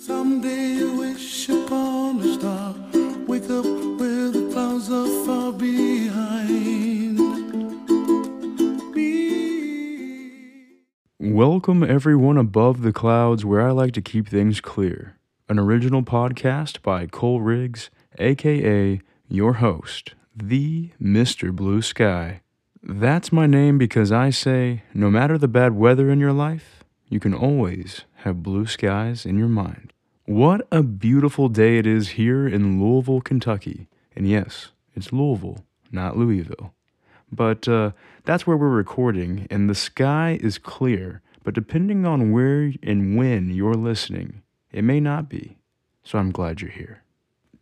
Someday you wish upon a star. Wake up where the clouds are far behind me. Welcome, everyone above the clouds, where I like to keep things clear. An original podcast by Cole Riggs, aka your host, the Mr. Blue Sky. That's my name because I say no matter the bad weather in your life, you can always have blue skies in your mind. What a beautiful day it is here in Louisville, Kentucky. And yes, it's Louisville, not Louisville. But uh, that's where we're recording, and the sky is clear. But depending on where and when you're listening, it may not be. So I'm glad you're here.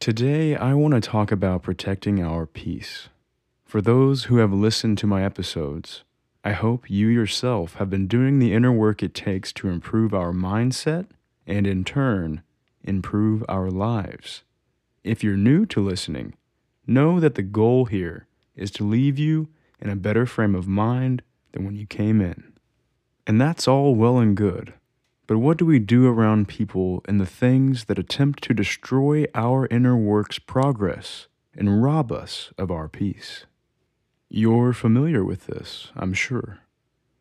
Today, I want to talk about protecting our peace. For those who have listened to my episodes, I hope you yourself have been doing the inner work it takes to improve our mindset and, in turn, improve our lives. If you're new to listening, know that the goal here is to leave you in a better frame of mind than when you came in. And that's all well and good. But what do we do around people and the things that attempt to destroy our inner work's progress and rob us of our peace? You're familiar with this, I'm sure.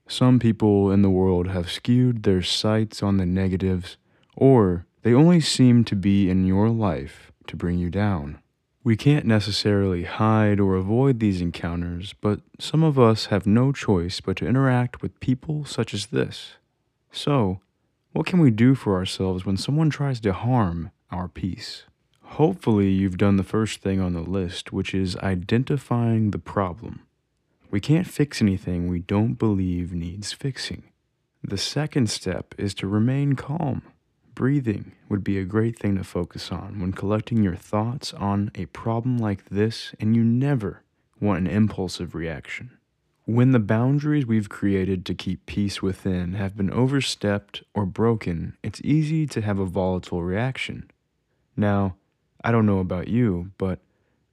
Some people in the world have skewed their sights on the negatives, or they only seem to be in your life to bring you down. We can't necessarily hide or avoid these encounters, but some of us have no choice but to interact with people such as this. So, what can we do for ourselves when someone tries to harm our peace? Hopefully, you've done the first thing on the list, which is identifying the problem. We can't fix anything we don't believe needs fixing. The second step is to remain calm. Breathing would be a great thing to focus on when collecting your thoughts on a problem like this, and you never want an impulsive reaction. When the boundaries we've created to keep peace within have been overstepped or broken, it's easy to have a volatile reaction. Now, I don't know about you, but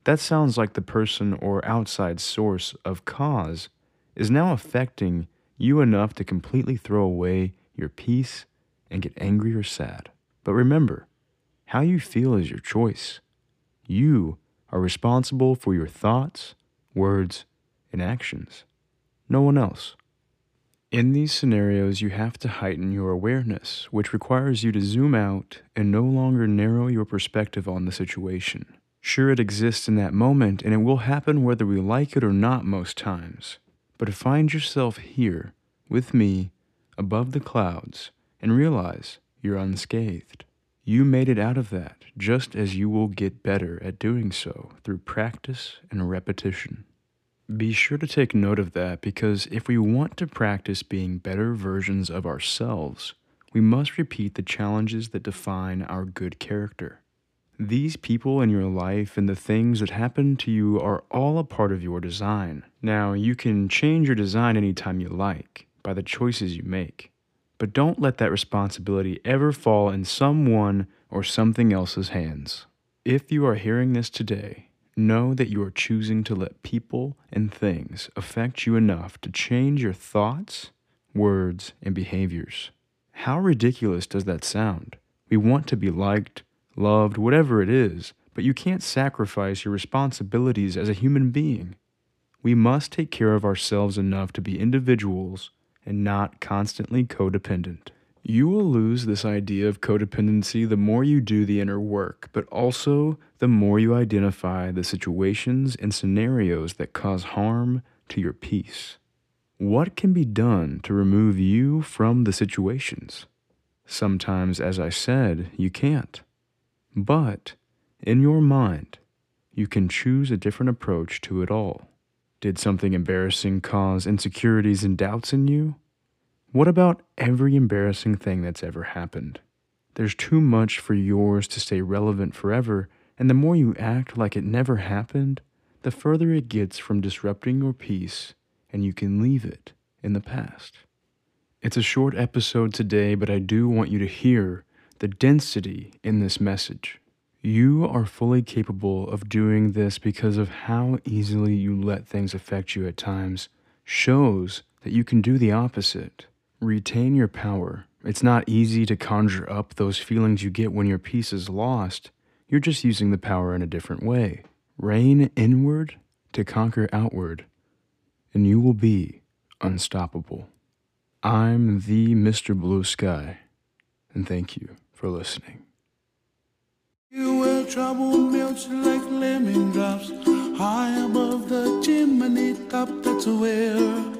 that sounds like the person or outside source of cause is now affecting you enough to completely throw away your peace and get angry or sad. But remember, how you feel is your choice. You are responsible for your thoughts, words, and actions. No one else. In these scenarios, you have to heighten your awareness, which requires you to zoom out and no longer narrow your perspective on the situation. Sure, it exists in that moment, and it will happen whether we like it or not most times. But find yourself here, with me, above the clouds, and realize you're unscathed. You made it out of that, just as you will get better at doing so through practice and repetition. Be sure to take note of that because if we want to practice being better versions of ourselves, we must repeat the challenges that define our good character. These people in your life and the things that happen to you are all a part of your design. Now, you can change your design anytime you like by the choices you make, but don't let that responsibility ever fall in someone or something else's hands. If you are hearing this today, know that you are choosing to let people and things affect you enough to change your thoughts, words, and behaviors. How ridiculous does that sound? We want to be liked, loved, whatever it is, but you can't sacrifice your responsibilities as a human being. We must take care of ourselves enough to be individuals and not constantly codependent. You will lose this idea of codependency the more you do the inner work, but also the more you identify the situations and scenarios that cause harm to your peace. What can be done to remove you from the situations? Sometimes, as I said, you can't. But in your mind, you can choose a different approach to it all. Did something embarrassing cause insecurities and doubts in you? What about every embarrassing thing that's ever happened? There's too much for yours to stay relevant forever, and the more you act like it never happened, the further it gets from disrupting your peace, and you can leave it in the past. It's a short episode today, but I do want you to hear the density in this message. You are fully capable of doing this because of how easily you let things affect you at times, shows that you can do the opposite. Retain your power It's not easy to conjure up those feelings you get when your peace is lost. You're just using the power in a different way. Reign inward to conquer outward, and you will be unstoppable. I'm the Mr. Blue Sky, and thank you for listening. You where trouble melts like lemon drops high above the chimney top. That's where